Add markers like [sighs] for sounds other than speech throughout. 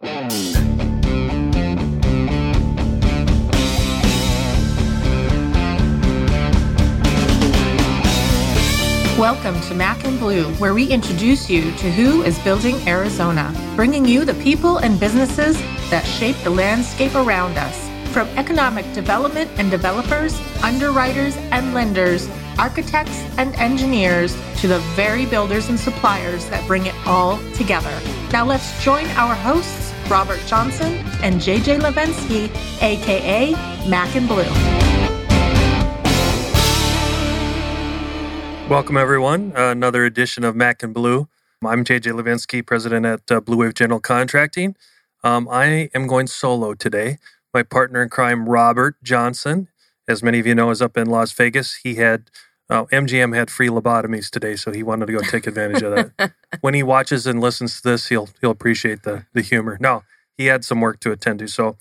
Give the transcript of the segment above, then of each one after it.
Welcome to Mac and Blue, where we introduce you to who is building Arizona, bringing you the people and businesses that shape the landscape around us. From economic development and developers, underwriters and lenders, architects and engineers, to the very builders and suppliers that bring it all together. Now let's join our hosts, Robert Johnson and JJ Levinsky, aka Mac and Blue. Welcome, everyone. Uh, another edition of Mac and Blue. I'm JJ Levinsky, president at uh, Blue Wave General Contracting. Um, I am going solo today. My partner in crime, Robert Johnson, as many of you know, is up in Las Vegas. He had uh, MGM had free lobotomies today, so he wanted to go take advantage of that. [laughs] when he watches and listens to this, he'll he'll appreciate the the humor. No, he had some work to attend to. So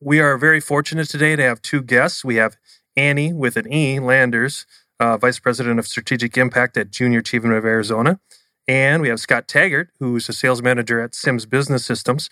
we are very fortunate today to have two guests. We have Annie with an E Landers uh, Vice President of Strategic Impact at Junior Achievement of Arizona. And we have Scot Taggart, who's a sales manager at Sims Business Systems.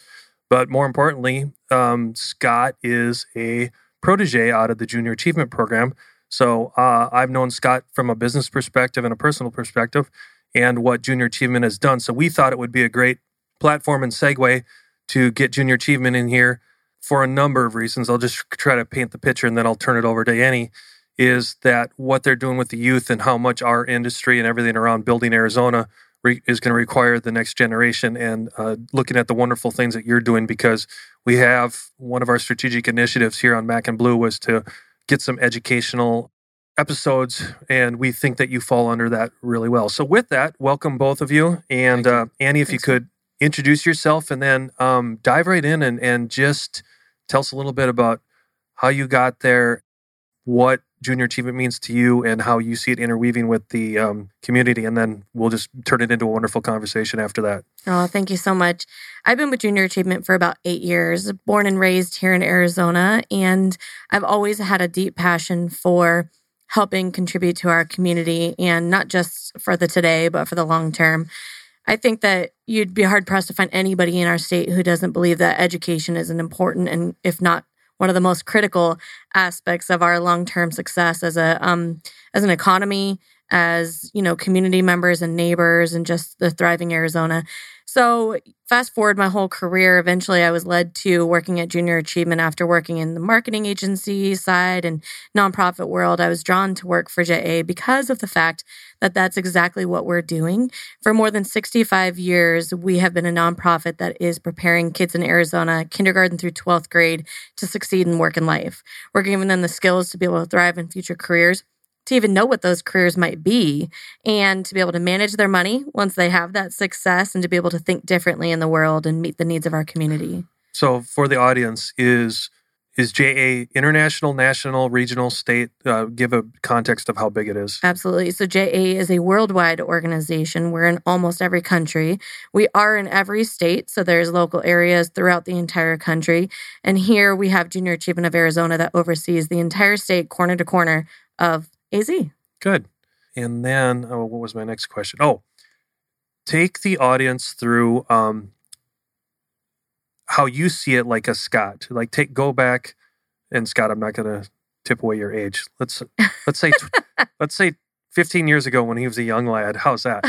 But more importantly, um, Scot is a protege out of the Junior Achievement Program. So uh, I've known Scot from a business perspective and a personal perspective and what Junior Achievement has done. So we thought it would be a great platform and segue to get Junior Achievement in here for a number of reasons. I'll just try to paint the picture and then I'll turn it over to Annie is that what they're doing with the youth and how much our industry and everything around building Arizona re- is going to require the next generation and uh, looking at the wonderful things that you're doing because we have one of our strategic initiatives here on Mac and Blue was to get some educational episodes and we think that you fall under that really well. So with that, welcome both of you and uh, Annie, if Thanks, you could introduce yourself and then um, dive right in and, and just tell us a little bit about how you got there, what junior achievement means to you and how you see it interweaving with the um, community. And then we'll just turn it into a wonderful conversation after that. Oh, thank you so much. I've been with Junior Achievement for about eight years, born and raised here in Arizona. And I've always had a deep passion for helping contribute to our community and not just for the today, but for the long term. I think that you'd be hard pressed to find anybody in our state who doesn't believe that education is an important and, if not one of the most critical aspects of our long-term success as a um, as an economy as you know community members and neighbors and just the thriving arizona so fast forward my whole career eventually i was led to working at junior achievement after working in the marketing agency side and nonprofit world. I was drawn to work for ja because of the fact that that's exactly what we're doing. For more than 65 years we have been a nonprofit that is preparing kids in arizona kindergarten through 12th grade to succeed in work and life. We're giving them the skills to be able to thrive in future careers to even know what those careers might be and to be able to manage their money once they have that success and to be able to think differently in the world and meet the needs of our community. So for the audience is is JA international, national, regional, state? Uh, give a context of how big it is. Absolutely. So JA is a worldwide organization. We're in almost every country. We are in every state. So there's local areas throughout the entire country. And here we have Junior Achievement of Arizona that oversees the entire state, corner to corner of Good. And then, oh, what was my next question? Oh, take the audience through um, how you see it, like a Scot. Like, take go back, and Scot, I'm not going to tip away your age. Let's let's say [laughs] let's say 15 years ago when he was a young lad. How's that?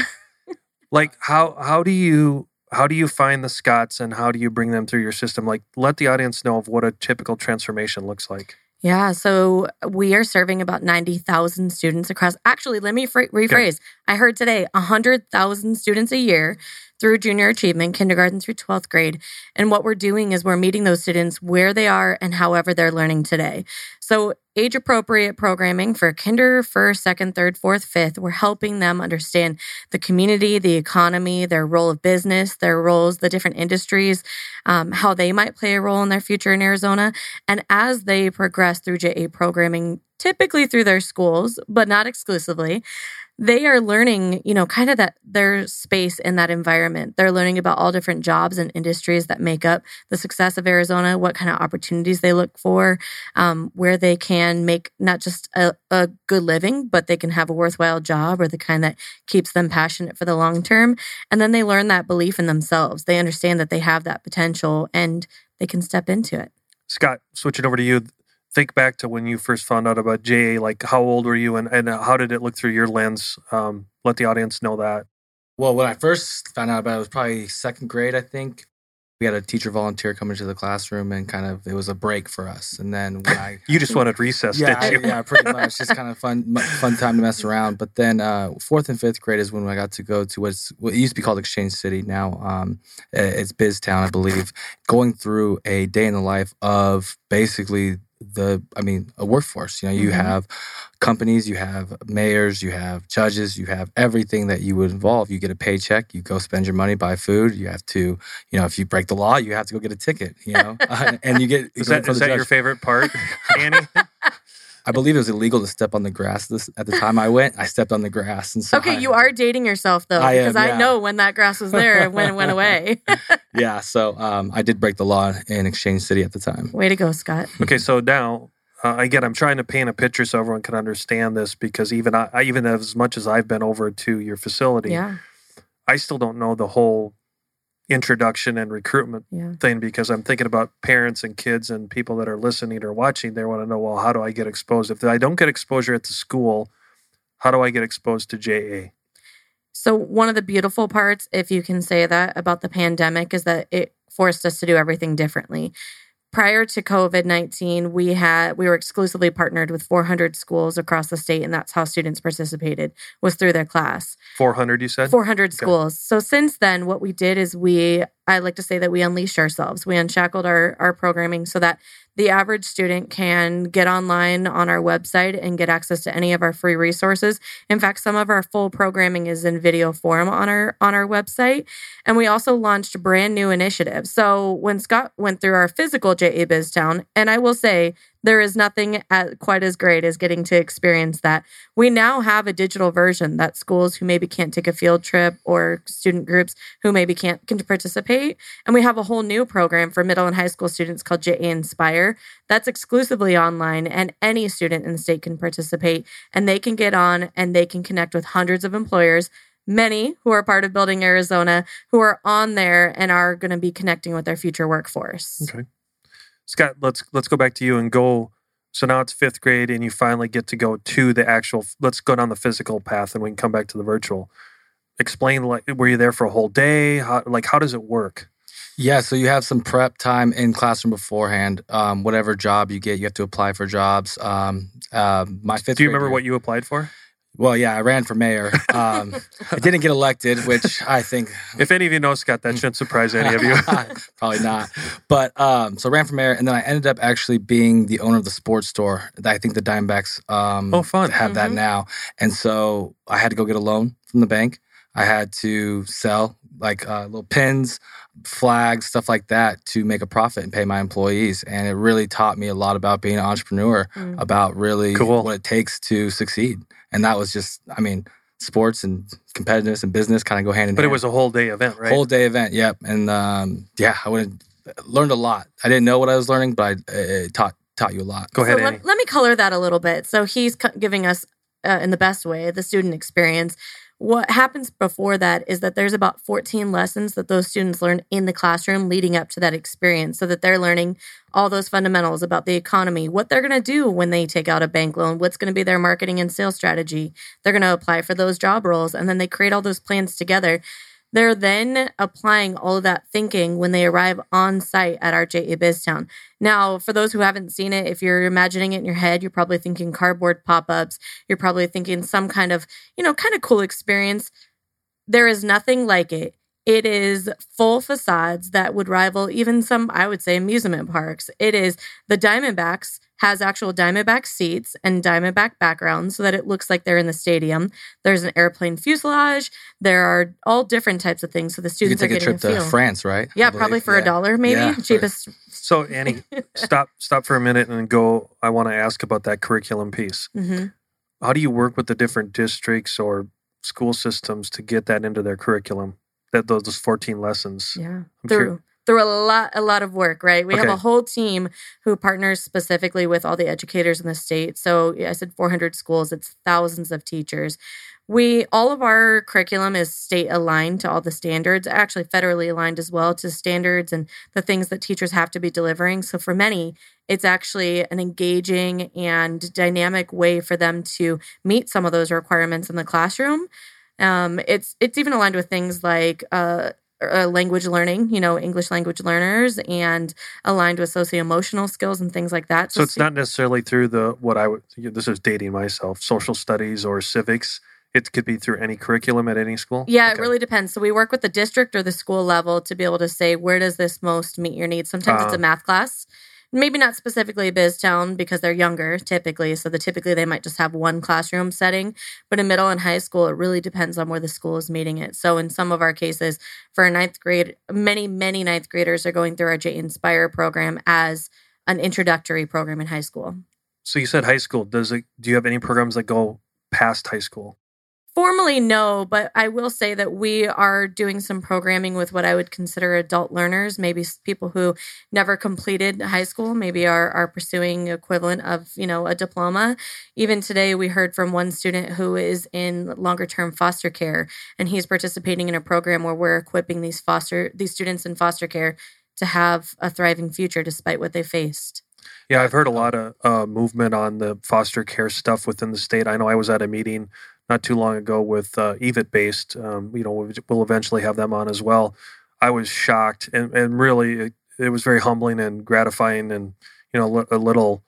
[laughs] like, how how do you how do you find the Scots and how do you bring them through your system? Like, let the audience know of what a typical transformation looks like. Yeah, so uh, we are serving about 90,000 students across. Actually, let me rephrase. Okay. I heard today 100,000 students a year through junior achievement, kindergarten through 12th grade. And what we're doing is we're meeting those students where they are and however they're learning today. So, age appropriate programming for kinder, first, second, third, fourth, fifth, we're helping them understand the community, the economy, their role of business, their roles, the different industries, um, how they might play a role in their future in Arizona. And as they progress through JA programming, typically through their schools, but not exclusively they are learning, you know, kind of that their space in that environment. They're learning about all different jobs and industries that make up the success of Arizona, what kind of opportunities they look for, um, where they can make not just a, a good living, but they can have a worthwhile job or the kind that keeps them passionate for the long term. And then they learn that belief in themselves. They understand that they have that potential and they can step into it. Scot, switch it over to you think back to when you first found out about JA. Like, how old were you, and and how did it look through your lens? Um, let the audience know that. Well, when I first found out about it, it was probably second grade, I think. We had a teacher volunteer come into the classroom, and kind of it was a break for us. And then when I [laughs] you just wanted recess, yeah? I, yeah, pretty much, just kind of fun, fun time to mess around. But then uh, fourth and fifth grade is when I got to go to what's what used to be called Exchange City. Now um, it's Biztown, I believe. Going through a day in the life of basically the i mean a workforce you know you mm-hmm. have companies you have mayors you have judges you have everything that you would involve. You get a paycheck you go spend your money buy food you have to you know if you break the law you have to go get a ticket you know? Uh, [laughs] and you get is that, is that your favorite part annie [laughs] [laughs] I believe it was illegal to step on the grass this, at the time I went. I stepped on the grass, and so okay, I, you are dating yourself though, I because am, yeah. I know when that grass was there and when it went away. [laughs] yeah, so um, I did break the law in Exchange City at the time. Way to go, Scot. Okay, so now uh, again, I'm trying to paint a picture so everyone can understand this because even I, I, even as much as I've been over to your facility, yeah. I still don't know the whole introduction and recruitment yeah. thing because I'm thinking about parents and kids and people that are listening or watching. They want to know, well, how do I get exposed? If I don't get exposure at the school, how do I get exposed to JA? So, one of the beautiful parts, if you can say that about the pandemic, is that it forced us to do everything differently prior to covid-19 we had we were exclusively partnered with 400 schools across the state and that's how students participated was through their class. 400 you said? 400 okay. schools. So since then what we did is we i like to say that we unleashed ourselves we unshackled our our programming so that the average student can get online on our website and get access to any of our free resources. In fact, some of our full programming is in video form on our on our website. And we also launched brand new initiatives. So when Scott went through our physical JA BizTown, and I will say there is nothing at, quite as great as getting to experience that. We now have a digital version that schools who maybe can't take a field trip or student groups who maybe can't can participate. And we have a whole new program for middle and high school students called JA Inspire that's exclusively online and any student in the state can participate and they can get on and they can connect with hundreds of employers many who are part of building Arizona who are on there and are going to be connecting with their future workforce. Okay. Scot, let's let's go back to you and go. So now it's fifth grade, and you finally get to go to the actual. Let's go down the physical path, and we can come back to the virtual. Explain, like, were you there for a whole day? How, like, how does it work? Yeah, so you have some prep time in classroom beforehand. Um, whatever job you get, you have to apply for jobs. Um, uh, my fifth. Do you remember what you applied for? Well, yeah, I ran for mayor. Um, I didn't get elected, which I think. If any of you know Scot, that shouldn't surprise any of you. [laughs] Probably not. But um, so I ran for mayor, and then I ended up actually being the owner of the sports store. I think the Diamondbacks. Um, oh, fun! Have mm-hmm. that now, and so I had to go get a loan from the bank. I had to sell like uh, little pins, flags, stuff like that to make a profit and pay my employees. And it really taught me a lot about being an entrepreneur, mm. about really cool. what it takes to succeed. And that was just, I mean, sports and competitiveness and business kind of go hand in but hand. But it was a whole day event, right? Whole day event, yep. And um, yeah, I would learned a lot. I didn't know what I was learning, but I it taught taught you a lot. Go ahead. So let, let, me color that a little bit. So he's giving us uh, in the best way the student experience what happens before that is that there's about 14 lessons that those students learn in the classroom leading up to that experience so that they're learning all those fundamentals about the economy, what they're going to do when they take out a bank loan, what's going to be their marketing and sales strategy. They're going to apply for those job roles and then they create all those plans together. They're then applying all of that thinking when they arrive on site at our JA BizTown. Now, for those who haven't seen it, if you're imagining it in your head, you're probably thinking cardboard pop ups. You're probably thinking some kind of, you know, kind of cool experience. There is nothing like it It is full facades that would rival even some, I would say, amusement parks. It is the Diamondbacks has actual Diamondback seats and Diamondback backgrounds so that it looks like they're in the stadium. There's an airplane fuselage. There are all different types of things. So the You students could are take a getting trip a to feel. France, right? Yeah, probably for a Yeah. dollar, maybe Yeah, cheapest. So Annie, [laughs] stop stop for a minute and go. I want to ask about that curriculum piece. Mhm. How do you work with the different districts or school systems to get that into their curriculum? That those, those 14 lessons. Yeah, I'm through curious. Through a lot a lot of work. Right, we have a whole team who partners specifically with all the educators in the state. So yeah, I said 400 schools. It's thousands of teachers. We all of our curriculum is state aligned to all the standards, actually federally aligned as well to standards and the things that teachers have to be delivering. So for many, it's actually an engaging and dynamic way for them to meet some of those requirements in the classroom. Um, it's it's even aligned with things like uh, uh, language learning, you know, English language learners, and aligned with socio emotional skills and things like that. So it's stu- not necessarily through the what I would. This is dating myself. Social studies or civics. It could be through any curriculum at any school. Yeah, it really depends. So we work with the district or the school level to be able to say where does this most meet your needs. Sometimes it's Ah. a math class, maybe not specifically BizTown because they're younger typically. So the typically they might just have one classroom setting, but in middle and high school it really depends on where the school is meeting it. So in some of our cases, for a ninth grade, many many ninth graders are going through our J Inspire program as an introductory program in high school. So you said high school. Does it? Do you have any programs that go past high school? Formally, no, but I will say that we are doing some programming with what I would consider adult learners, maybe people who never completed high school, maybe are, are pursuing equivalent of, you know, a diploma. Even today, we heard from one student who is in longer term foster care, and he's participating in a program where we're equipping these foster these students in foster care to have a thriving future despite what they faced. Yeah, I've heard a lot of uh, movement on the foster care stuff within the state. I know I was at a meeting not too long ago with uh, EVIT based. Um, you know, we- we'll eventually have them on as well. I was shocked and, and really it, it was very humbling and gratifying and, you know, a little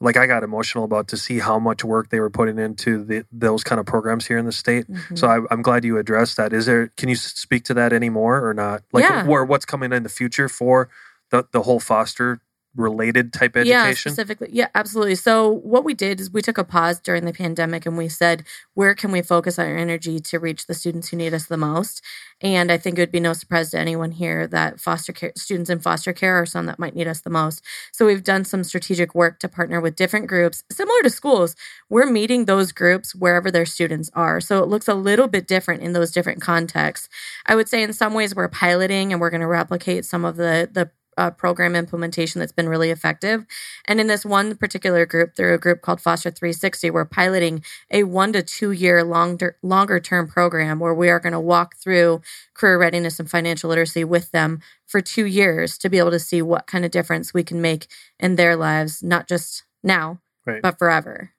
like I got emotional about to see how much work they were putting into the, those kind of programs here in the state. Mhm. So I, I'm glad you addressed that. Is there? Can you speak to that anymore or not? Like, Yeah. or what's coming in the future for the the whole foster related type Yeah, education? specifically. Yeah, absolutely. So what we did is we took a pause during the pandemic and we said, where can we focus our energy to reach the students who need us the most? And I think it would be no surprise to anyone here that foster care students in foster care are some that might need us the most. So we've done some strategic work to partner with different groups, similar to schools. We're meeting those groups wherever their students are. So it looks a little bit different in those different contexts. I would say in some ways we're piloting and we're going to replicate some of the the uh, program implementation that's been really effective. And in this one particular group, through a group called Foster 360, we're piloting a one to two year longer longer term program where we are going to walk through career readiness and financial literacy with them for two years to be able to see what kind of difference we can make in their lives, not just now, Right. but forever.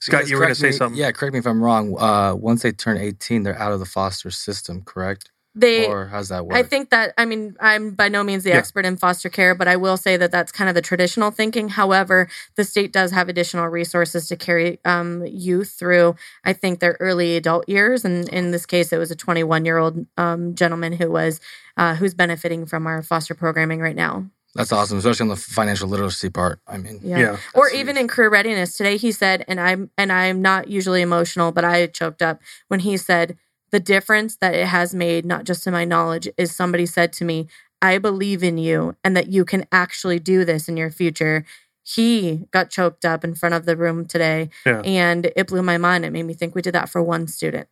Scot, Because you were going to say me- something. Yeah, correct me if I'm wrong. Uh, once they turn 18, they're out of the foster system, correct? They or how's that work? I think that I mean I'm by no means the Yeah. expert in foster care, but I will say that that's kind of the traditional thinking. However, the state does have additional resources to carry um, youth through. I think their early adult years, and in this case, it was a 21 year old um, gentleman who was uh, who's benefiting from our foster programming right now. That's awesome, especially on the financial literacy part. I mean, Yeah. Yeah. or That's even in career readiness today he said and i'm and i'm not usually emotional but i choked up when he said the difference that it has made not just to my knowledge is somebody said to me i believe in you and that you can actually do this in your future. He got choked up in front of the room today Yeah. and it blew my mind. It made me think we did that for one student.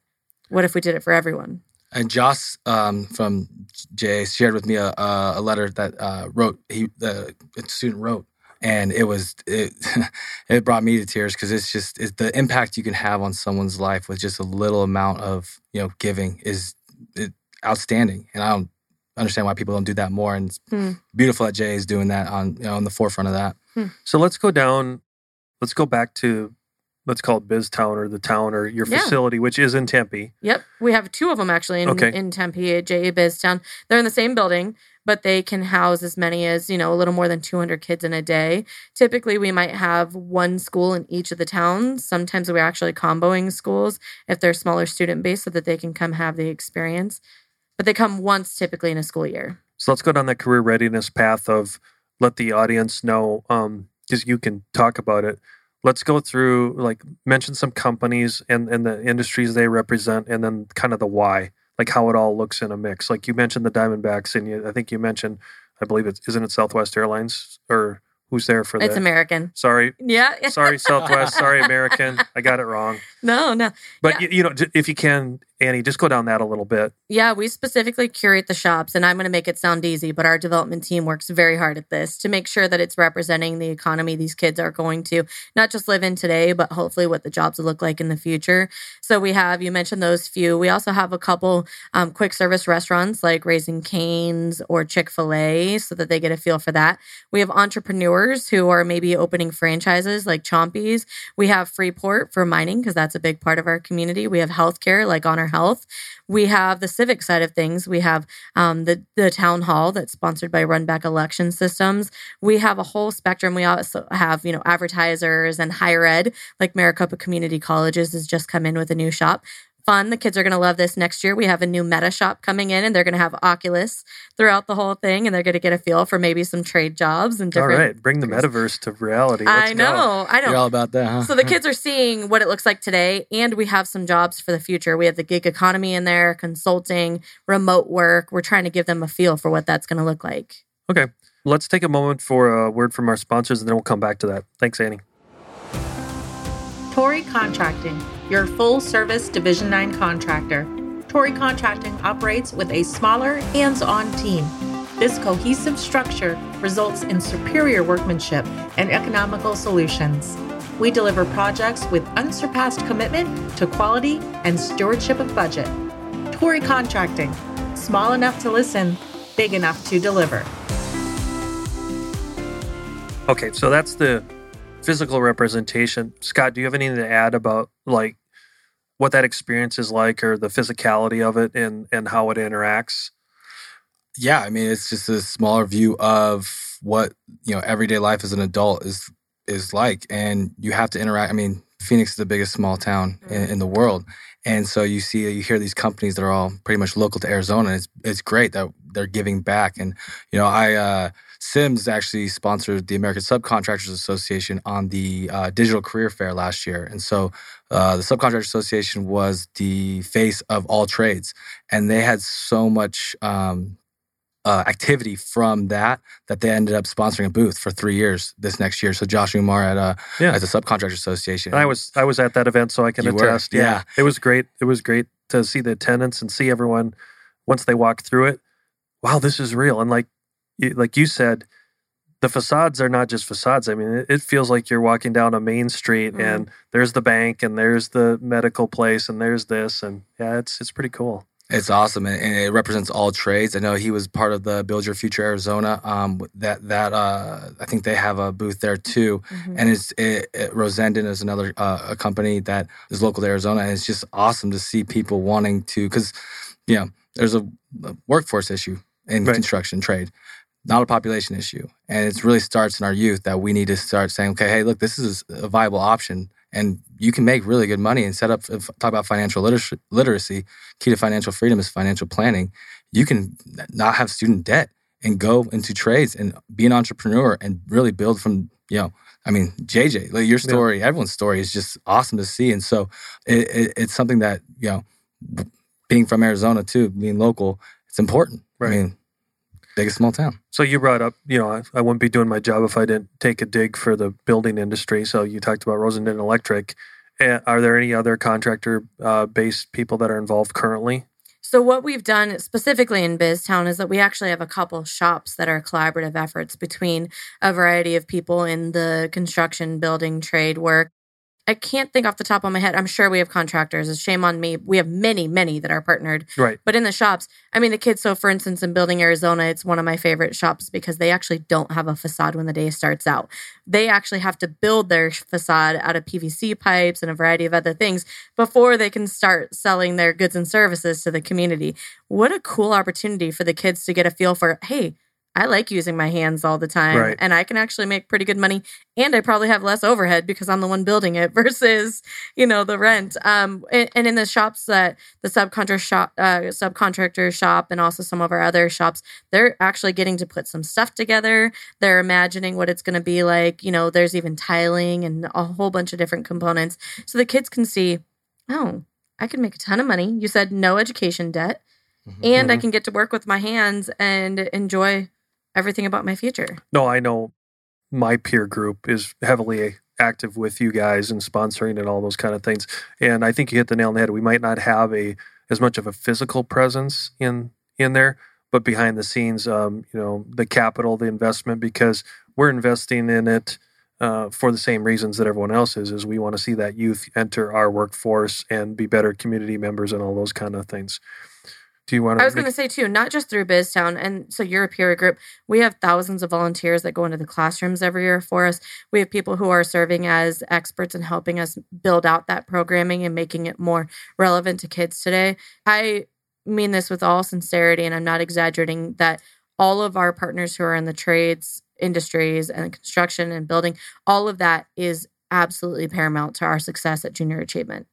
What if we did it for everyone? And Joss um, from JA shared with me a, a, a letter that uh, wrote he the student wrote, and it was it [laughs] it brought me to tears because it's just it's the impact you can have on someone's life with just a little amount of you know giving is it, outstanding, and I don't understand why people don't do that more. And it's Hmm. beautiful that JA is doing that on you know on the forefront of that. So let's go down. Let's go back to let's call it Biztown or the town or your Yeah. facility, which is in Tempe. Yep, we have two of them actually in, Okay. in Tempe at JA Biztown. They're in the same building, but they can house as many as you know a little more than 200 kids in a day. Typically, we might have one school in each of the towns. Sometimes we're actually comboing schools if they're smaller student base, so that they can come have the experience. but they come once typically in a school year. So let's go down that career readiness path of let the audience know um, because you can talk about it. Let's go through like mention some companies and, and the industries they represent, and then kind of the why, like how it all looks in a mix. Like you mentioned the Diamondbacks, and you, I think you mentioned, I believe it's isn't it Southwest Airlines or who's there for that? It's? American. Sorry, Yeah. sorry [laughs] Southwest, sorry American, I got it wrong. No, no. But Yeah. you, you know, if you can, Annie, just go down that a little bit. Yeah, we specifically curate the shops, and I'm going to make it sound easy, but our development team works very hard at this to make sure that it's representing the economy these kids are going to not just live in today, but hopefully what the jobs will look like in the future. So we have, you mentioned those few. We also have a couple um, quick service restaurants like Raising Canes or Chick fil A so that they get a feel for that. We have entrepreneurs who are maybe opening franchises like Chompies. We have Freeport for mining because that's a big part of our community. We have healthcare like Honor Health. We have the civic side of things. We have um, the the town hall that's sponsored by Runbeck Election Systems. We have a whole spectrum. We also have you know advertisers and higher ed like Maricopa Community Colleges has just come in with a new shop. Fun. The kids are going to love this next year. We have a new meta shop coming in, and they're going to have Oculus throughout the whole thing, and they're going to get a feel for maybe some trade jobs and different. right, bring the metaverse to reality. Let's I go. know. I know. You're all about that, huh? So the kids are seeing what it looks like today, and we have some jobs for the future. We have the gig economy in there, consulting, remote work. We're trying to give them a feel for what that's going to look like. Okay, let's take a moment for a word from our sponsors, and then we'll come back to that. Thanks, Annie. Tory Contracting, your full service Division 9 contractor. Tory Contracting operates with a smaller, hands on team. This cohesive structure results in superior workmanship and economical solutions. We deliver projects with unsurpassed commitment to quality and stewardship of budget. Tory Contracting, small enough to listen, big enough to deliver. Okay, so that's the physical representation. Scott, do you have anything to add about like what that experience is like, or the physicality of it, and and how it interacts? yeah, I mean, it's just a smaller view of what you know everyday life as an adult is is like, and you have to interact. I mean, Phoenix is the biggest small town in, in the world, and so you see, you hear these companies that are all pretty much local to Arizona. It's it's great that they're giving back, and you know, I uh, Sims actually sponsored the American Subcontractors Association on the uh, Digital Career Fair last year, and so uh, the Subcontractors Association was the face of all trades, and they had so much. Um, uh, activity from that that they ended up sponsoring a booth for three years this next year. So Josh Umar at uh, Yeah. at the Subcontractor Association. And I was I was at that event, so I can You attest. yeah. it was great. It was great to see the attendance and see everyone once they walk through it. Wow, this is real. And like you, like you said, the facades are not just facades. I mean, it, feels like you're walking down a main street, Mhm. and there's the bank, and there's the medical place, and there's this, and yeah, it's it's pretty cool. It's awesome, and, and it represents all trades. I know he was part of the Build Your Future Arizona. Um, that that uh, I think they have a booth there too, Mhm. and it's it, it, Rosendin is another uh, a company that is local to Arizona, and it's just awesome to see people wanting to because you know there's a, a workforce issue in Right. construction trade, not a population issue, and it really starts in our youth that we need to start saying, okay, hey, look, this is a viable option, and you can make really good money and set up. Talk about financial literacy, literacy. Key to financial freedom is financial planning. You can not have student debt and go into trades and be an entrepreneur and really build from you know i mean jj like your story everyone's story is just awesome to see and so it, it, it's something that you know being from arizona too being local it's important Right. i mean biggest small town So you brought up, you know, I, I wouldn't be doing my job if I didn't take a dig for the building industry. So you talked about Rosendin Electric. Are there any other contractor uh, based people that are involved currently? So what we've done specifically in BizTown is that we actually have a couple shops that are collaborative efforts between a variety of people in the construction, building, trade work. I can't think off the top of my head. I'm sure we have contractors. It's shame on me. We have many, many that are partnered. Right. But in the shops, I mean, the kids. So, for instance, in Building Arizona, it's one of my favorite shops because they actually don't have a facade when the day starts out. They actually have to build their facade out of PVC pipes and a variety of other things before they can start selling their goods and services to the community. What a cool opportunity for the kids to get a feel for, hey, I like using my hands all the time Right. and I can actually make pretty good money and I probably have less overhead because I'm the one building it [laughs] versus, you know, the rent. Um and, and in the shops that the subcontractor shop uh subcontractor shop and also some of our other shops, they're actually getting to put some stuff together. They're imagining what it's going to be like, you know, there's even tiling and a whole bunch of different components so the kids can see, "Oh, I can make a ton of money." You said no education debt and I Mhm. can get to work with my hands and enjoy everything about my future. No, I know my peer group is heavily active with you guys and sponsoring and all those kind of things. And I think you hit the nail on the head. We might not have a as much of a physical presence in in there, but behind the scenes, um, you know, the capital, the investment, because we're investing in it uh, for the same reasons that everyone else is. Is we want to see that youth enter our workforce and be better community members and all those kind of things. Do you want to? I was going to say too, not just through BizTown, and so you're a peer group. We have thousands of volunteers that go into the classrooms every year for us. We have people who are serving as experts and helping us build out that programming and making it more relevant to kids today. I mean this with all sincerity, and I'm not exaggerating. That all of our partners who are in the trades industries and construction and building, all of that is absolutely paramount to our success at Junior Achievement.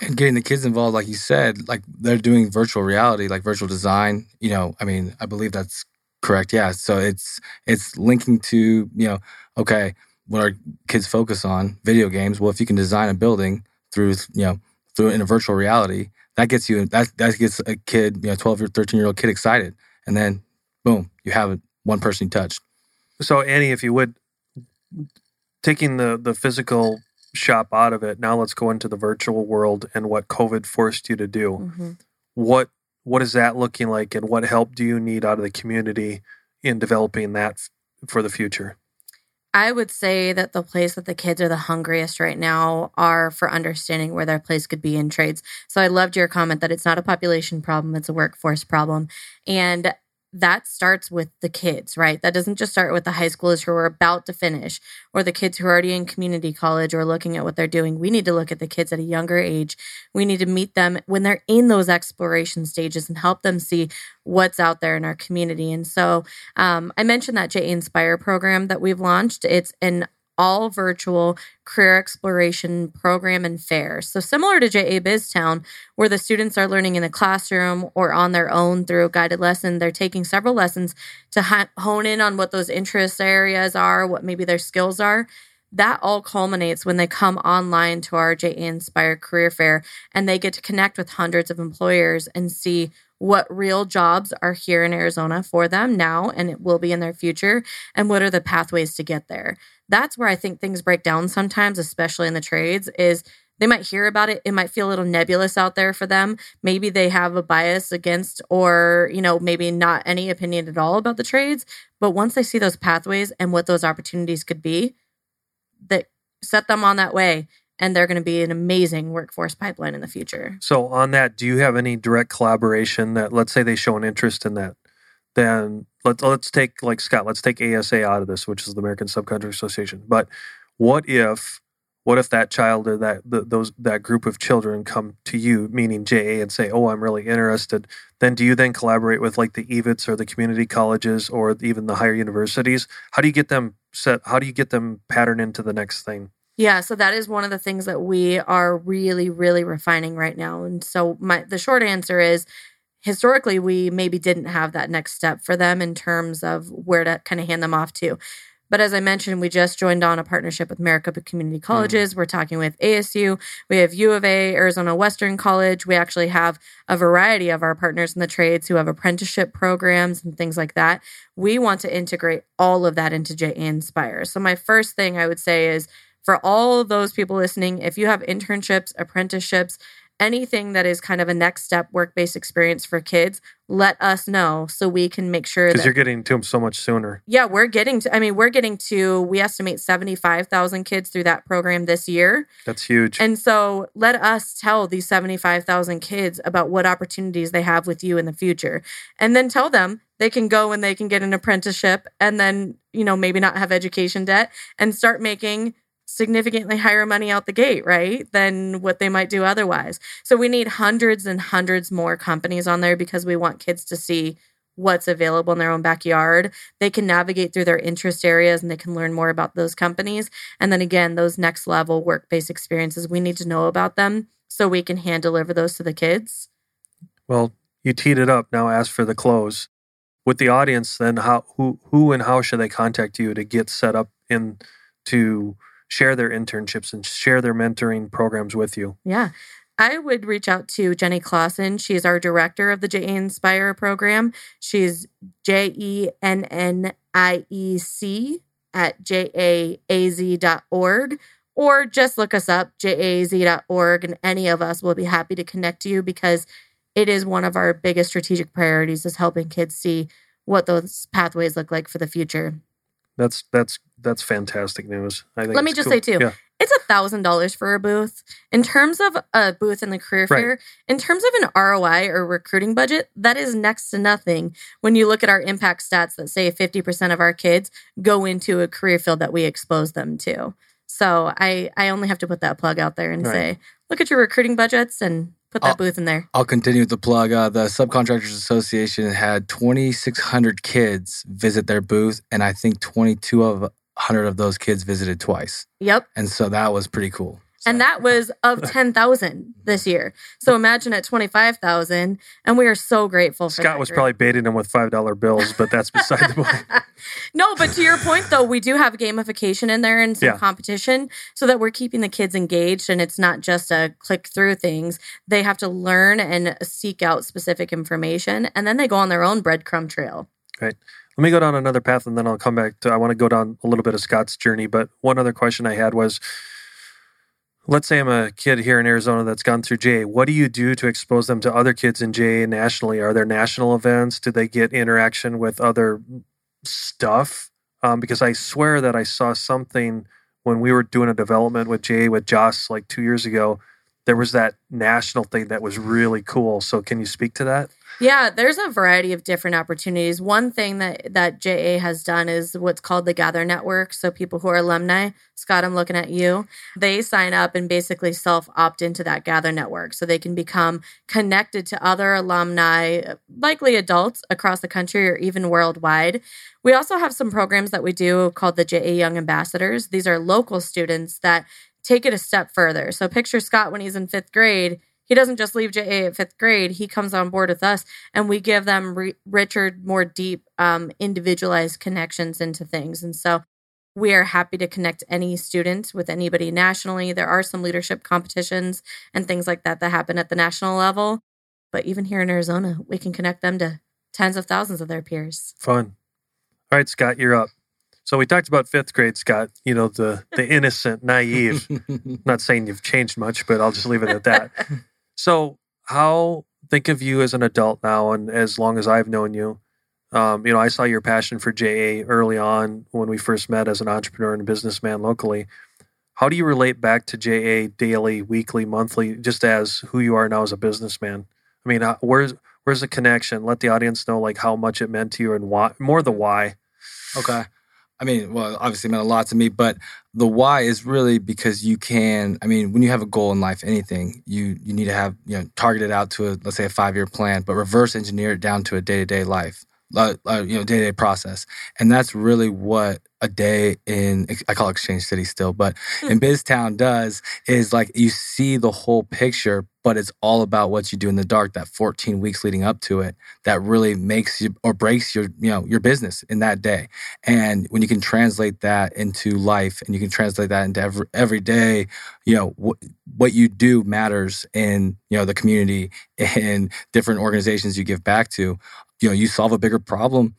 And getting the kids involved, like you said, like they're doing virtual reality, like virtual design. You know, I mean, I believe that's correct. Yeah. So it's it's linking to you know, okay, what our kids focus on video games. Well, if you can design a building through you know through in a virtual reality, that gets you that that gets a kid, you know, twelve or thirteen year old kid excited, and then boom, you have one person you touched. So Annie, if you would, taking the the physical shop out of it, now let's go into the virtual world and what COVID forced you to do. Mhm. What what is that looking like, and what help do you need out of the community in developing that f- for the future? I would say that the place that the kids are the hungriest right now are for understanding where their place could be in trades. So I loved your comment that it's not a population problem, it's a workforce problem. And that starts with the kids, right? That doesn't just start with the high schoolers who are about to finish or the kids who are already in community college or looking at what they're doing. We need to look at the kids at a younger age. We need to meet them when they're in those exploration stages and help them see what's out there in our community. And so um, I mentioned that JA Inspire program that we've launched. It's an all virtual career exploration program and fair. So similar to JA BizTown, where the students are learning in the classroom or on their own through a guided lesson, they're taking several lessons to hone in on what those interest areas are, what maybe their skills are. That all culminates when they come online to our JA Inspire Career Fair and they get to connect with hundreds of employers and see what real jobs are here in Arizona for them now and it will be in their future and what are the pathways to get there. That's where I think things break down sometimes, especially in the trades, is they might hear about it. It might feel a little nebulous out there for them. Maybe they have a bias against, or, you know, maybe not any opinion at all about the trades. But once they see those pathways and what those opportunities could be, that set them on that way. And they're going to be an amazing workforce pipeline in the future. So on that, do you have any direct collaboration that let's say they show an interest in that? Then let's let's take like Scot, let's take ASA out of this, which is the American Subcontractor Association. But what if what if that child or that the, those that group of children come to you, meaning JA, and say, "Oh, I'm really interested." Then do you then collaborate with like the EVITs or the community colleges or even the higher universities? How do you get them set? How do you get them patterned into the next thing? Yeah, so that is one of the things that we are really, really refining right now. And so my the short answer is historically we maybe didn't have that next step for them in terms of where to kind of hand them off to. But as I mentioned, we just joined on a partnership with Maricopa Community mm. Colleges. We're talking with ASU. We have U of A, Arizona Western College. We actually have a variety of our partners in the trades who have apprenticeship programs and things like that. We want to integrate all of that into JA Inspire. So my first thing I would say is for all of those people listening, if you have internships, apprenticeships, anything that is kind of a next step work based experience for kids, let us know so we can make sure Because you're getting to them so much sooner. yeah, we're getting to, I mean, we're getting to, we estimate 75,000 kids through that program this year. That's huge. And so let us tell these 75,000 kids about what opportunities they have with you in the future. And then tell them they can go and they can get an apprenticeship and then, you know, maybe not have education debt and start making significantly higher money out the gate, right? Than what they might do otherwise. So we need hundreds and hundreds more companies on there because we want kids to see what's available in their own backyard. They can navigate through their interest areas and they can learn more about those companies. And then again, those next level work based experiences, we need to know about them so we can hand deliver those to the kids. Well, you teed it up. Now ask for the close. With the audience, then how who who and how should they contact you to get set up in to share their internships and share their mentoring programs with you? Yeah. I would reach out to Jennie Clausen. She's our director of the JA Inspire program. She's J E N N I E C at jaaz.org or just look us up, jaaz.org, and any of us will be happy to connect to you because it is one of our biggest strategic priorities is helping kids see what those pathways look like for the future. That's that's that's fantastic news. I think Let me just cool. say too, yeah. it's a thousand dollars for a booth. In terms of a booth in the career fair, right. in terms of an ROI or recruiting budget, that is next to nothing when you look at our impact stats that say 50% of our kids go into a career field that we expose them to. So I I only have to put that plug out there and right. say, look at your recruiting budgets and put that I'll, booth in there. I'll continue with the plug. Uh, the Subcontractors Association had 2,600 kids visit their booth, and I think 22 of 100 of those kids visited twice. Yep. And so that was pretty cool. And that was of [laughs] 10,000 this year. So imagine at 25,000. And we are so grateful for Scot was group. probably baiting them with $5 bills, but that's [laughs] beside the point. no, but to your point, though, we do have gamification in there and some yeah. competition so that we're keeping the kids engaged and it's not just a click through things. They have to learn and seek out specific information and then they go on their own breadcrumb trail. Right. Let me go down another path and then I'll come back to I want to go down a little bit of Scot's journey. But one other question I had was let's say I'm a kid here in Arizona that's gone through JA. What do you do to expose them to other kids in JA nationally? Are there national events? Do they get interaction with other stuff? Um, because I swear that I saw something when we were doing a development with JA with Joss like two years ago. There was that national thing that was really cool. So, can you speak to that? Yeah, there's a variety of different opportunities. One thing that that JA has done is what's called the Gather Network. So people who are alumni, Scot, I'm looking at you. They sign up and basically self opt into that Gather Network, so they can become connected to other alumni, likely adults across the country or even worldwide. We also have some programs that we do called the JA Young Ambassadors. These are local students that take it a step further. So picture Scot when he's in fifth grade he doesn't just leave JA at fifth grade. He comes on board with us, and we give them re- richer, more deep, um, individualized connections into things. And so we are happy to connect any student with anybody nationally. There are some leadership competitions and things like that that happen at the national level. But even here in Arizona, we can connect them to tens of thousands of their peers. Fun. All right, Scot, you're up. So we talked about fifth grade, Scot. You know the the innocent, naive. [laughs] Not saying you've changed much, but I'll just leave it at that. So, how think of you as an adult now, and as long as I've known you, um, you know, I saw your passion for JA early on when we first met as an entrepreneur and a businessman locally. How do you relate back to JA daily, weekly, monthly, just as who you are now as a businessman? I mean, where's where's the connection? Let the audience know like how much it meant to you and why, more the why. Okay. I mean, well, obviously it meant a lot to me, but the why is really because you can. I mean, when you have a goal in life, anything you you need to have you know targeted out to a let's say a five year plan, but reverse engineer it down to a day to day life, uh, uh, you know, day to day process, and that's really what a day in I call Exchange City still, but hmm. in Biztown does is like you see the whole picture, but it's all about what you do in the dark that 14 weeks leading up to it that really makes you or breaks your you know your business in that day. And when you can translate that into life and you can translate that into every every day, you know wh- what you do matters in you know the community [laughs] and different organizations you give back to. You know, you solve a bigger problem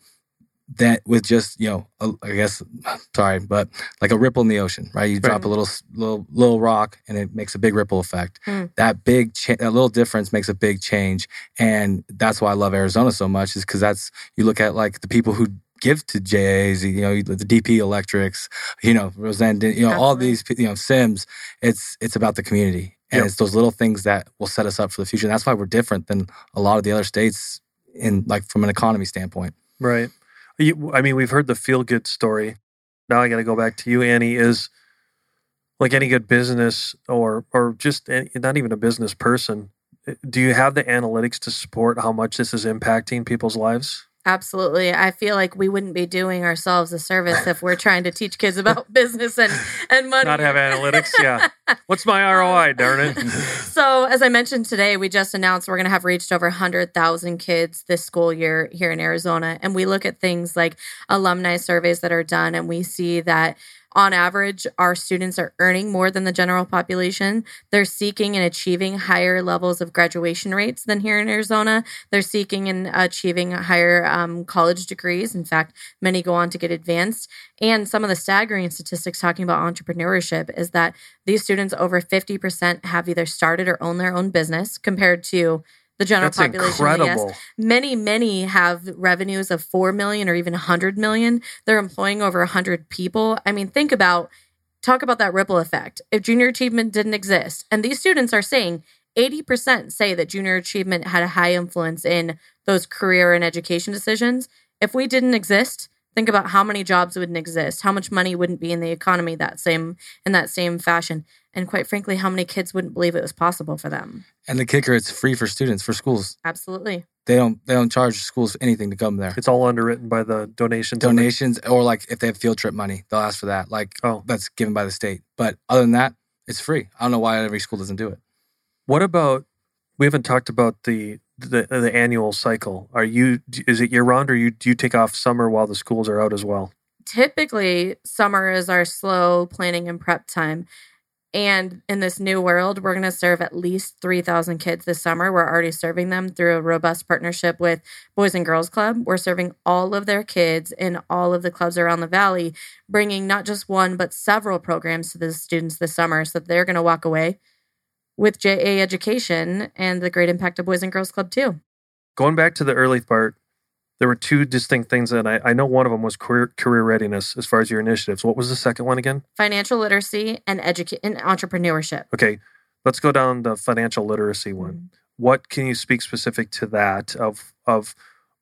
that with just you know a, I guess [sighs] sorry but like a ripple in the ocean right? You drop a little little little rock and it makes a big ripple effect. Mm. that big cha- that little difference makes a big change. And that's why I love Arizona so much is because that's you look at like the people who give to JAs you know the DP Electrics you know Rosendin you know all these you know Sims it's it's about the community. And yep. it's those little things that will set us up for the future. And that's why we're different than a lot of the other states in like from an economy standpoint right you, I mean, we've heard the feel good story. Now I got to go back to you, Annie. Is like any good business or or just any, not even a business person. Eh, do you have the analytics to support how much this is impacting people's lives? Absolutely. I feel like we wouldn't be doing ourselves a service if we're trying to teach kids about [laughs] business and, and money. Not have analytics. Yeah. [laughs] What's my um, ROI, darn it? [laughs] so, as I mentioned today, we just announced we're going to have reached over 100,000 kids this school year here in Arizona. And we look at things like alumni surveys that are done, and we see that on average, our students are earning more than the general population. They're seeking and achieving higher levels of graduation rates than here in Arizona. They're seeking and achieving higher um, college degrees. In fact, many go on to get advanced. And some of the staggering statistics talking about entrepreneurship is that these students, over 50%, have either started or own their own business compared to the general That's population. incredible. Yes. Many, many have revenues of 4 million or even 100 million. They're employing over 100 people. I mean, think about, talk about that ripple effect. If junior achievement didn't exist, and these students are saying 80% say that junior achievement had a high influence in those career and education decisions. If we didn't exist, think about how many jobs wouldn't exist, how much money wouldn't be in the economy that same in that same fashion, and quite frankly, how many kids wouldn't believe it was possible for them. And the kicker, it's free for students for schools. Absolutely. They don't they don't charge schools anything to come there. It's all underwritten by the donations. Donations or like if they have field trip money, they'll ask for that. Like Oh. that's given by the state. But other than that, it's free. I don't know why every school doesn't do it. What about? We haven't talked about the the, the annual cycle. Are you? Is it year round, or you do you take off summer while the schools are out as well? typically summer is our slow planning and prep time. And in this new world, we're going to serve at least 3,000 kids this summer. We're already serving them through a robust partnership with Boys and Girls Club. We're serving all of their kids in all of the clubs around the valley, bringing not just one, but several programs to the students this summer so that they're going to walk away with JA education and the great impact of Boys and Girls Club, too. Going back to the early part, there were two distinct things, and I, I know one of them was career, career readiness as far as your initiatives. What was the second one again? Financial literacy and, educa- and entrepreneurship. Okay, let's go down the financial literacy one. Mm-hmm. What can you speak specific to that of of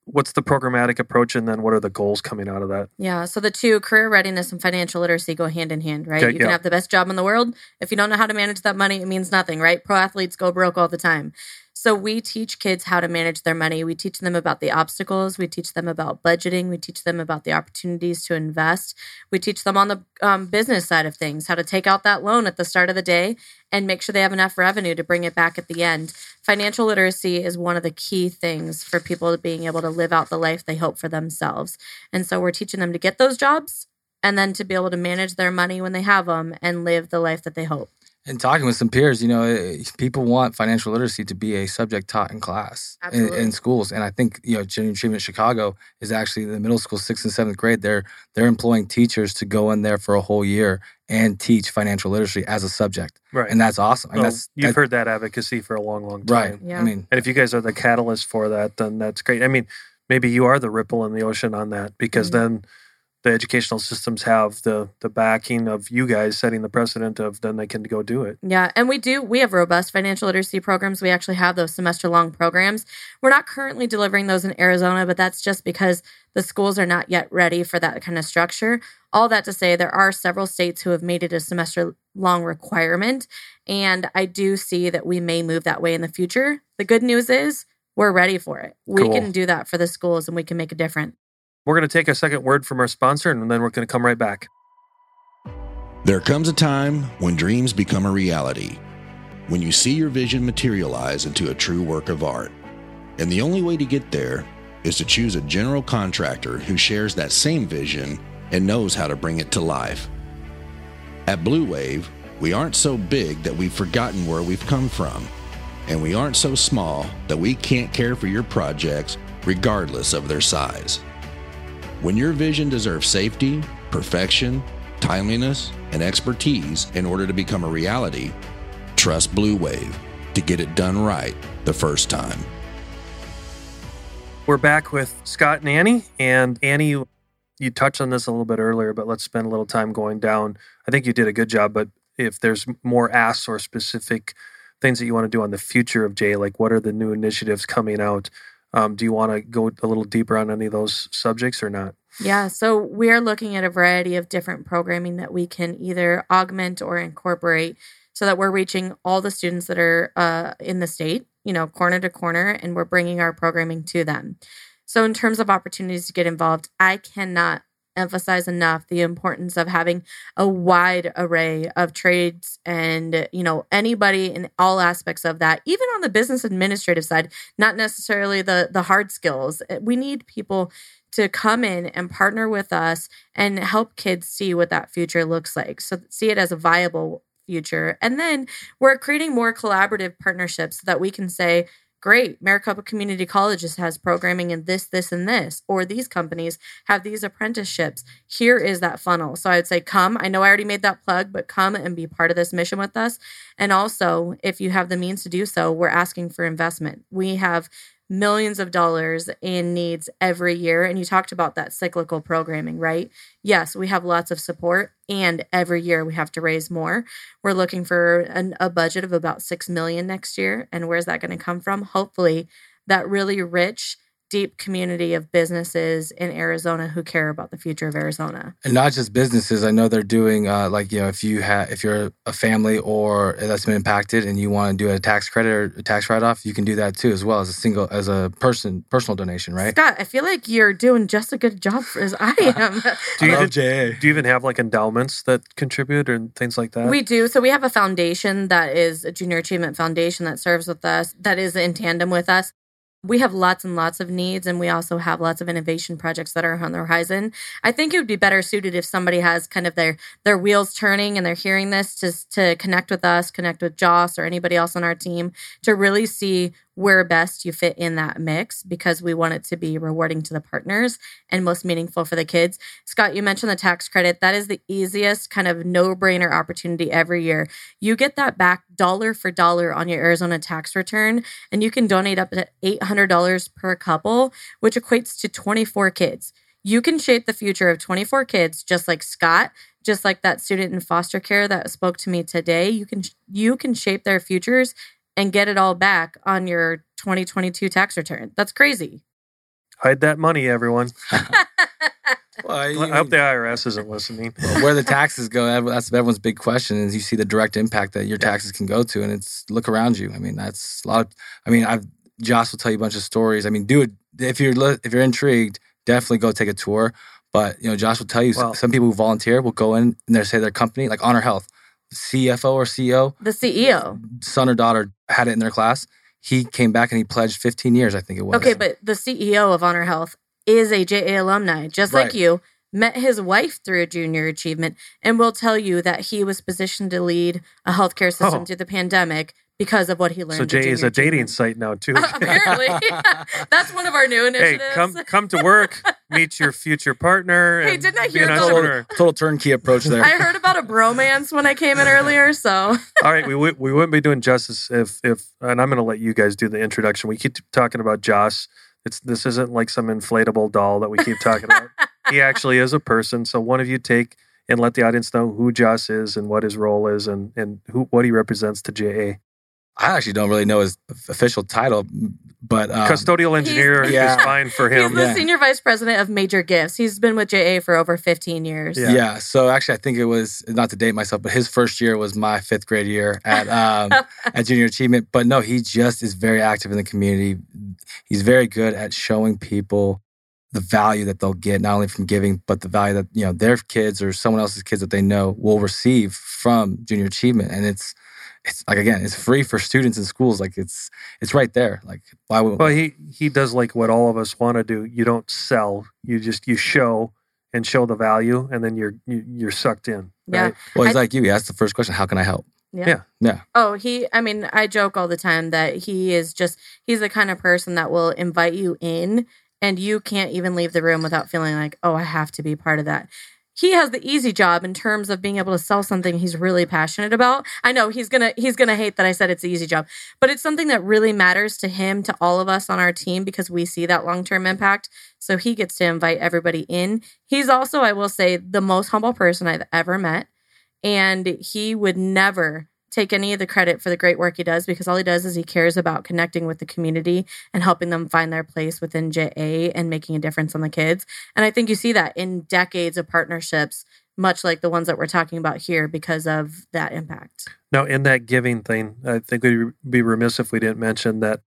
what's the programmatic approach, and then what are the goals coming out of that? Yeah. So the two, career readiness and financial literacy, go hand in hand, right? Okay, you can yeah. have the best job in the world. If you don't know how to manage that money, it means nothing, right? Pro athletes go broke all the time. So we teach kids how to manage their money. We teach them about the obstacles. We teach them about budgeting. We teach them about the opportunities to invest. We teach them on the um, business side of things, how to take out that loan at the start of the day and make sure they have enough revenue to bring it back at the end. Financial literacy is one of the key things for people being able to live out the life they hope for themselves. And so we're teaching them to get those jobs and then to be able to manage their money when they have them and live the life that they hope. And talking with some peers, you know, eh, people want financial literacy to be a subject taught in class in, in schools. And I think you know, Junior Achievement Chicago is actually the middle school, sixth and seventh grade. They're they're employing teachers to go in there for a whole year and teach financial literacy as a subject, Right. and that's awesome. And that's you've that- heard that advocacy for a long, long time. right. Yeah. I mean, And if you guys are the catalyst for that, then that's great. I mean, maybe you are the ripple in the ocean on that because Mhm. then the educational systems have the the backing of you guys setting the precedent of then they can go do it. Yeah, and we do. We have robust financial literacy programs. We actually have those semester long programs. We're not currently delivering those in Arizona, but that's just because the schools are not yet ready for that kind of structure. All that to say, there are several states who have made it a semester long requirement. And I do see that we may move that way in the future. The good news is we're ready for it. We Cool. can do that for the schools and we can make a difference. We're going to take a second word from our sponsor and then we're going to come right back. There comes a time when dreams become a reality, when you see your vision materialize into a true work of art. And the only way to get there is to choose a general contractor who shares that same vision and knows how to bring it to life. At Blue Wave, we aren't so big that we've forgotten where we've come from, and we aren't so small that we can't care for your projects regardless of their size. When your vision deserves safety, perfection, timeliness, and expertise in order to become a reality, trust Blue Wave to get it done right the first time. We're back with Scot and Annie. And Annie, you touched on this a little bit earlier, but let's spend a little time going down. I think you did a good job, but if there's more asks or specific things that you want to do on the future of Jay, like what are the new initiatives coming out? Um, do you want to go a little deeper on any of those subjects or not? Yeah, so we are looking at a variety of different programming that we can either augment or incorporate so that we're reaching all the students that are uh, in the state, you know, corner to corner, and we're bringing our programming to them. So, in terms of opportunities to get involved, I cannot emphasize enough the importance of having a wide array of trades and you know anybody in all aspects of that even on the business administrative side not necessarily the the hard skills. Eh, we need people to come in and partner with us and help kids see what that future looks like so see it as a viable future. And then we're creating more collaborative partnerships so that we can say great maricopa community colleges has programming in this this and this or these companies have these apprenticeships. Here is that funnel. So i'd say come i know i already made that plug but come and be part of this mission with us. And also if you have the means to do so we're asking for investment. We have millions of dollars in needs every year. And you talked about that cyclical programming, right? Yes, we have lots of support, and every year we have to raise more. We're looking for an, a budget of about six million next year. And where's that going to come from? Hopefully, that really rich deep community of businesses in Arizona who care about the future of Arizona. And not just businesses. I know they're doing uh, like you know if you have if you're a family or that's been impacted and you want to do a tax credit or a tax write off, you can do that too as well as a single as a person personal donation, right? Scot, I feel like you're doing just a good job as I [laughs] am. do you I even, JA. do you even have like endowments that contribute or things like that? We do. So we have a foundation that is a Junior Achievement Foundation that serves with us, that is in tandem with us we have lots and lots of needs and we also have lots of innovation projects that are on the horizon. I think it would be better suited if somebody has kind of their their wheels turning and they're hearing this to to connect with us connect with joss or anybody else on our team to really see where best you fit in that mix because we want it to be rewarding to the partners and most meaningful for the kids. Scot, you mentioned the tax credit. That is the easiest kind of no brainer opportunity every year. You get that back dollar for dollar on your Arizona tax return, and you can donate up to $800 per couple, which equates to 24 kids. You can shape the future of 24 kids just like Scot just like that student in foster care that spoke to me today you can you can shape their futures and get it all back on your 2022 tax return. That's crazy. Hide that money, everyone. [laughs] Well, I you hope the IRS isn't listening. where the taxes go, that's everyone's big question. Is you see the direct impact that your taxes can go to, and it's look around you. I mean, that's a lot. Of, I mean, I've Josh will tell you a bunch of stories. I mean, do it if you're if you're intrigued. Definitely go take a tour. But you know, Josh will tell you Well- some people who volunteer will go in and they say their company, like Honor Health, CFO or CEO, The CEO. son or daughter had it in their class. He came back and he pledged 15 years, I think it was. Okay, but the CEO of Honor Health is a JA alumni, just like you. Met his wife through a junior achievement, and will tell you that he was positioned to lead a healthcare system Oh. through the pandemic because of what he learned. So Jay is a dating achievement. site now too. [laughs] Apparently, [laughs] that's one of our new initiatives. hey, initiatives. come come to work, meet your future partner. [laughs] Hey, didn't I hear the- entrepreneur. total turnkey approach there. I heard about a bromance when I came in earlier, so All right, we would we wouldn't be doing justice if if and I'm going to let you guys do the introduction. We keep talking about Joss. It's this isn't like some inflatable doll that we keep talking about. he actually is a person. So one of you take and let the audience know who Joss is and what his role is and and who what he represents to JA. I actually don't really know his official title, but um, Custodial engineer yeah. is fine for him. he's the Yeah. senior vice president of major gifts. He's been with JA for over 15 years. Yeah. Yeah. So actually, I think it was not to date myself, but his first year was my fifth grade year at um, [laughs] at Junior Achievement. But no, he just is very active in the community. He's very good at showing people the value that they'll get not only from giving, but the value that you know their kids or someone else's kids that they know will receive from Junior Achievement. And it's it's like again, it's free for students in schools. Like it's it's right there. Like why would Well, he he does like what all of us want to do. You don't sell. You just you show and show the value, and then you're you, you're sucked in. Yeah. right? well, he's I- like you. He asked the first question: How can I help? Yeah. Yeah. Yeah. Oh, he, I mean, I joke all the time that he is just, he's the kind of person that will invite you in and you can't even leave the room without feeling like, oh, I have to be part of that. He has the easy job in terms of being able to sell something he's really passionate about. I know he's going to he's going to hate that I said it's the easy job, but it's something that really matters to him to all of us on our team because we see that long-term impact. So he gets to invite everybody in. He's also, I will say, the most humble person I've ever met and he would never take any of the credit for the great work he does because all he does is he cares about connecting with the community and helping them find their place within JA and making a difference on the kids. And I think you see that in decades of partnerships, much like the ones that we're talking about here because of that impact. Now, in that giving thing, I think we'd be remiss if we didn't mention that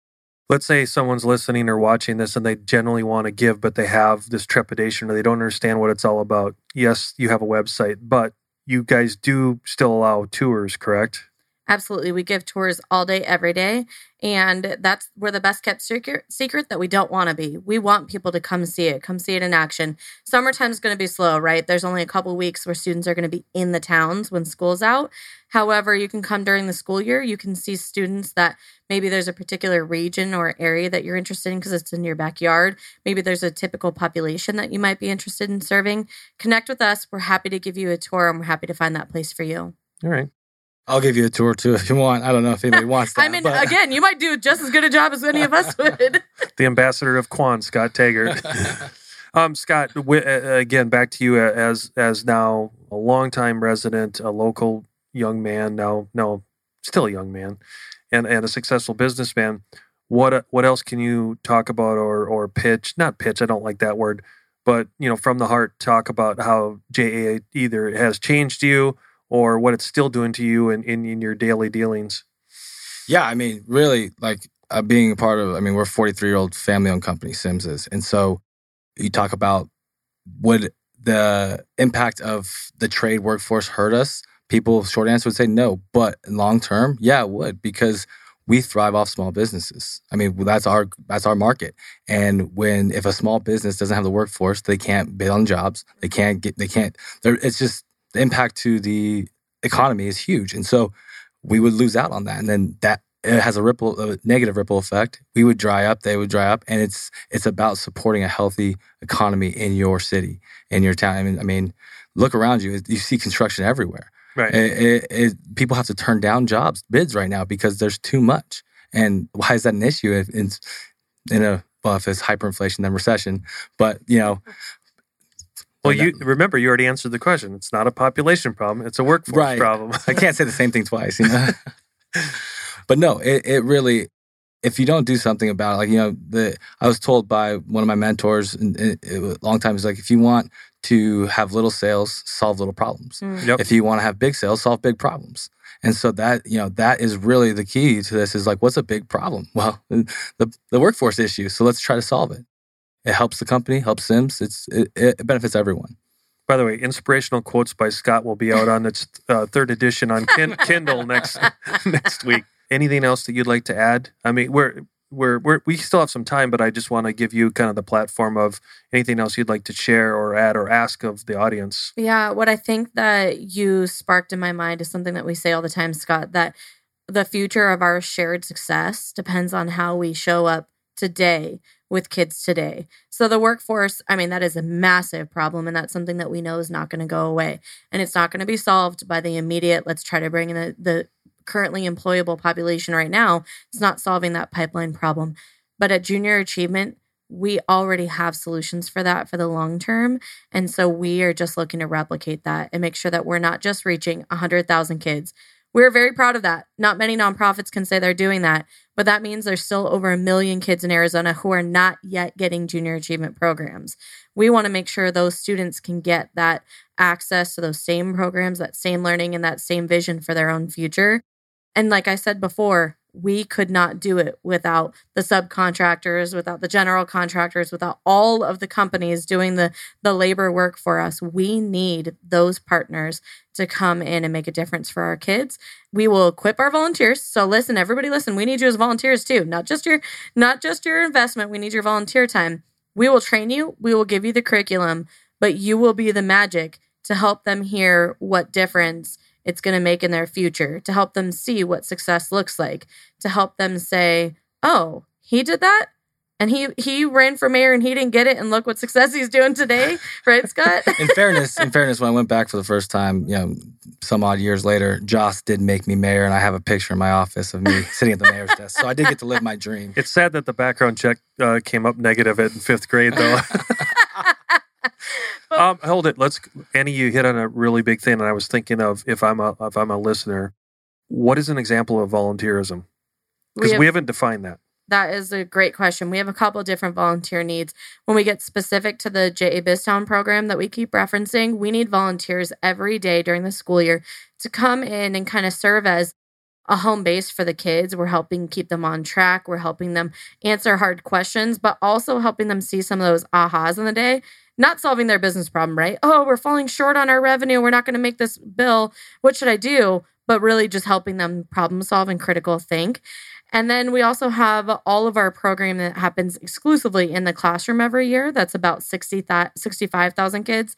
let's say someone's listening or watching this and they generally want to give, but they have this trepidation or they don't understand what it's all about. Yes, you have a website, but you guys do still allow tours, correct? Absolutely. We give tours all day, every day. And that's we're the best kept secret, secret that we don't want to be. We want people to come see it, come see it in action. Summertime is going to be slow, right? There's only a couple weeks where students are going to be in the towns when school's out. However, you can come during the school year. You can see students that maybe there's a particular region or area that you're interested in because it's in your backyard. Maybe there's a typical population that you might be interested in serving. Connect with us. We're happy to give you a tour and we're happy to find that place for you. All right. I'll give you a tour too if you want. I don't know if anybody wants [laughs] that. I mean, but- again, you might do just as good a job as any of us would. [laughs] The ambassador of Quan, Scot Taggart. [laughs] um, Scot, w- uh, again, back to you uh, as as now a longtime resident, a local young man, now no, still a young man, and and a successful businessman. What uh, what else can you talk about or or pitch? Not pitch. I don't like that word, but you know, from the heart, talk about how JA either has changed you or what it's still doing to you in in, in your daily dealings. Yeah, I mean, really, like uh, being a part of. I mean, we're a 43 year old family owned company, Sims is, and so you talk about would the impact of the trade workforce hurt us? People, short answer would say no, but long term, yeah, it would because we thrive off small businesses. I mean, that's our that's our market. And when if a small business doesn't have the workforce, they can't bid on jobs. They can't get. They can't. It's just the impact to the economy is huge, and so we would lose out on that, and then that it has a ripple, a negative ripple effect. We would dry up, they would dry up, and it's it's about supporting a healthy economy in your city, in your town. I mean, I mean, look around you; you see construction everywhere. Right. It, it, it, people have to turn down jobs, bids right now because there's too much. And why is that an issue? If in, in a well, if it's hyperinflation, then recession. But you know, Well, you remember you already answered the question. It's not a population problem; it's a workforce Right. problem. I can't say the same thing twice, you know. [laughs] but no, it, it really, if you don't do something about it, like you know, the I was told by one of my mentors and it, it, a long time is like if you want to have little sales, solve little problems. Mm. Yep. If you want to have big sales, solve big problems. And so that you know that is really the key to this is like what's a big problem? [laughs] Well, the the workforce issue. So let's try to solve it. It helps the company, helps Sims. It's it, it benefits everyone. By the way, inspirational quotes by Scot will be out on its uh, third edition on Kin- [laughs] Kindle next next week. Anything else that you'd like to add? I mean, we're we're, we're we still have some time, but I just want to give you kind of the platform of anything else you'd like to share or add or ask of the audience. Yeah, what I think that you sparked in my mind is something that we say all the time, Scot, that the future of our shared success depends on how we show up today with kids today. So the workforce, I mean, that is a massive problem and that's something that we know is not going to go away. And it's not going to be solved by the immediate let's try to bring in the, the currently employable population right now. It's not solving that pipeline problem. But at junior achievement, we already have solutions for that for the long term. And so we are just looking to replicate that and make sure that we're not just reaching 100,000 kids. We're very proud of that. Not many nonprofits can say they're doing that, but that means there's still over a million kids in Arizona who are not yet getting junior achievement programs. We want to make sure those students can get that access to those same programs, that same learning, and that same vision for their own future. And like I said before, we could not do it without the subcontractors, without the general contractors, without all of the companies doing the the labor work for us. We need those partners to come in and make a difference for our kids. We will equip our volunteers. So listen, everybody listen, we need you as volunteers too. Not just your not just your investment, we need your volunteer time. We will train you, we will give you the curriculum, but you will be the magic to help them hear what difference it's going to make in their future, to help them see what success looks like, to help them say, "Oh, he did that?" And he he ran for mayor and he didn't get it and look what success he's doing today, [laughs] right, Scot? [laughs] in fairness, in fairness, when I went back for the first time, you know, some odd years later, Joss did make me mayor, and I have a picture in my office of me sitting at the mayor's [laughs] desk. So I did get to live my dream. It's sad that the background check uh, came up negative in fifth grade, though. [laughs] um, hold it. Let's Annie. You hit on a really big thing, and I was thinking of if I'm a if I'm a listener, what is an example of volunteerism? Because have- we haven't defined that. That is a great question. We have a couple of different volunteer needs. When we get specific to the JA Biztown program that we keep referencing, we need volunteers every day during the school year to come in and kind of serve as a home base for the kids. We're helping keep them on track. We're helping them answer hard questions, but also helping them see some of those ahas in the day. Not solving their business problem, right? Oh, we're falling short on our revenue. We're not going to make this bill. What should I do? But really just helping them problem solve and critical think. And then we also have all of our program that happens exclusively in the classroom every year. That's about 60, 65,000 kids.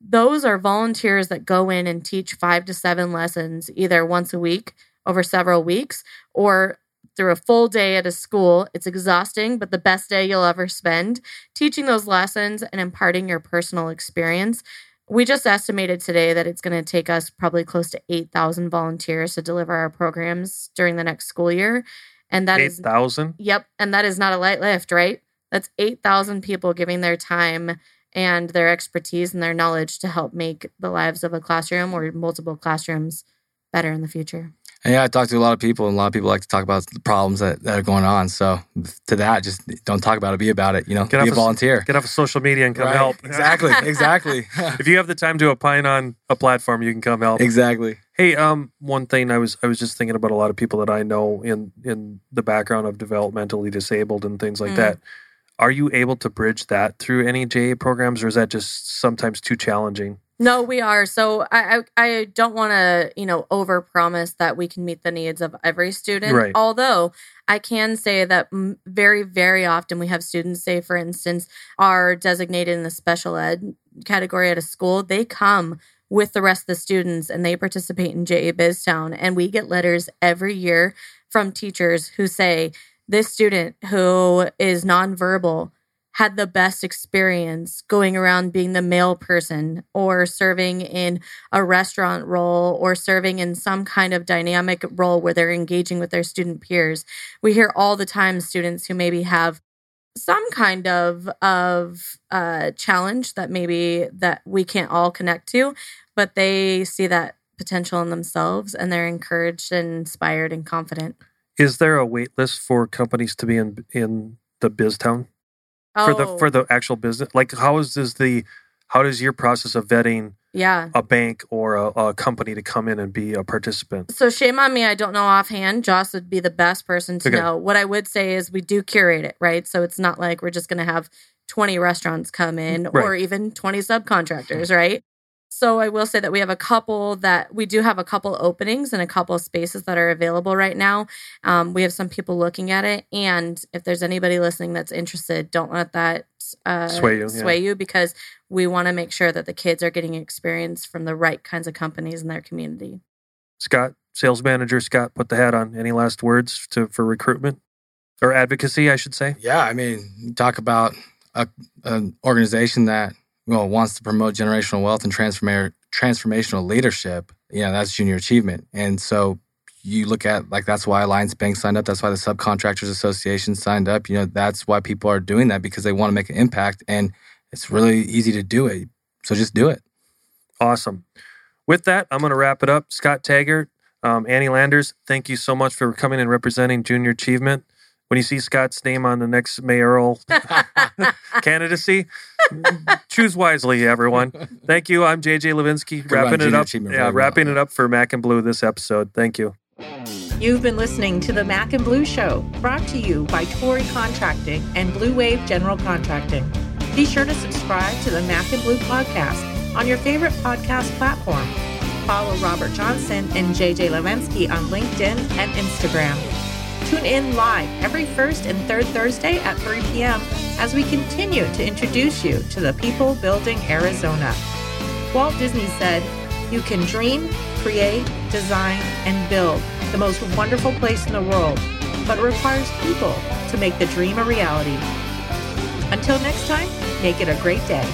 Those are volunteers that go in and teach five to seven lessons either once a week over several weeks or through a full day at a school. It's exhausting, but the best day you'll ever spend teaching those lessons and imparting your personal experience. We just estimated today that it's going to take us probably close to 8,000 volunteers to deliver our programs during the next school year. And that 8, is 8,000? Yep. And that is not a light lift, right? That's 8,000 people giving their time and their expertise and their knowledge to help make the lives of a classroom or multiple classrooms better in the future. And yeah, I talk to a lot of people, and a lot of people like to talk about the problems that, that are going on. So to that, just don't talk about it, be about it. You know, Get be a of- volunteer. Get off of social media and come Right. help. [laughs] [laughs] Exactly, exactly, [laughs] if you have the time to opine on a platform, you can come help. exactly. Hey, um, one thing I was I was just thinking about a lot of people that I know in in the background of developmentally disabled and things like Mm. that. Are you able to bridge that through any JA programs, or is that just sometimes too challenging? No, we are. So I I, I don't want to you know over promise that we can meet the needs of every student. Right. Although I can say that mm, very very often we have students say, for instance, are designated in the special ed category at a school. They come with the rest of the students and they participate in JA BizTown, and we get letters every year from teachers who say this student who is nonverbal had the best experience going around being the male person or serving in a restaurant role or serving in some kind of dynamic role where they're engaging with their student peers. We hear all the time students who maybe have some kind of of uh, challenge that maybe that we can't all connect to, but they see that potential in themselves and they're encouraged and inspired and confident. Is there a wait list for companies to be in in the BizTown for the Oh, for the actual business? Like, how is this the how does your process of vetting yeah. a bank or a, a company to come in and be a participant? So shame on me, I don't know offhand. Joss would be the best person to Okay. know. What I would say is we do curate it, right? So it's not like we're just going to have 20 restaurants come in or even 20 subcontractors, right? So I will say that we have a couple that we do have a couple openings and a couple of spaces that are available right now. Um, we have some people looking at it, and if there's anybody listening that's interested, don't let that uh, Sway you, yeah. sway you because we want to make sure that the kids are getting experience from the right kinds of companies in their community. Scot, sales manager Scot, put the hat on. Any last words to for recruitment or advocacy? I should say. Yeah, I mean, talk about a, an organization that well wants to promote generational wealth and transforma- transformational leadership. You know, that's junior achievement, and so you look at like that's why Alliance Bank signed up. That's why the Subcontractors Association signed up. You know, that's why people are doing that because they want to make an impact, and it's really easy to do it. So just do it. Awesome. With that, I'm going to wrap it up. Scot Taggart, um, Annie Landers, thank you so much for coming and representing Junior Achievement. When you see Scot's name on the next mayoral [laughs] candidacy, choose wisely, everyone. Thank you. I'm JJ Levinsky, Good run, wrapping it up. Yeah, well. wrapping it up for Mac and Blue this episode. Thank you. You've been listening to the Mac and Blue Show, brought to you by Tory Contracting and Blue Wave General Contracting. Be sure to subscribe to the Mac and Blue podcast on your favorite podcast platform. Follow Robert Johnson and JJ Levinsky on LinkedIn and Instagram. Tune in live every first and third Thursday at 3 p.m. as we continue to introduce you to the people building Arizona. Walt Disney said, You can dream, create, design, and build the most wonderful place in the world, but it requires people to make the dream a reality. Until next time, make it a great day.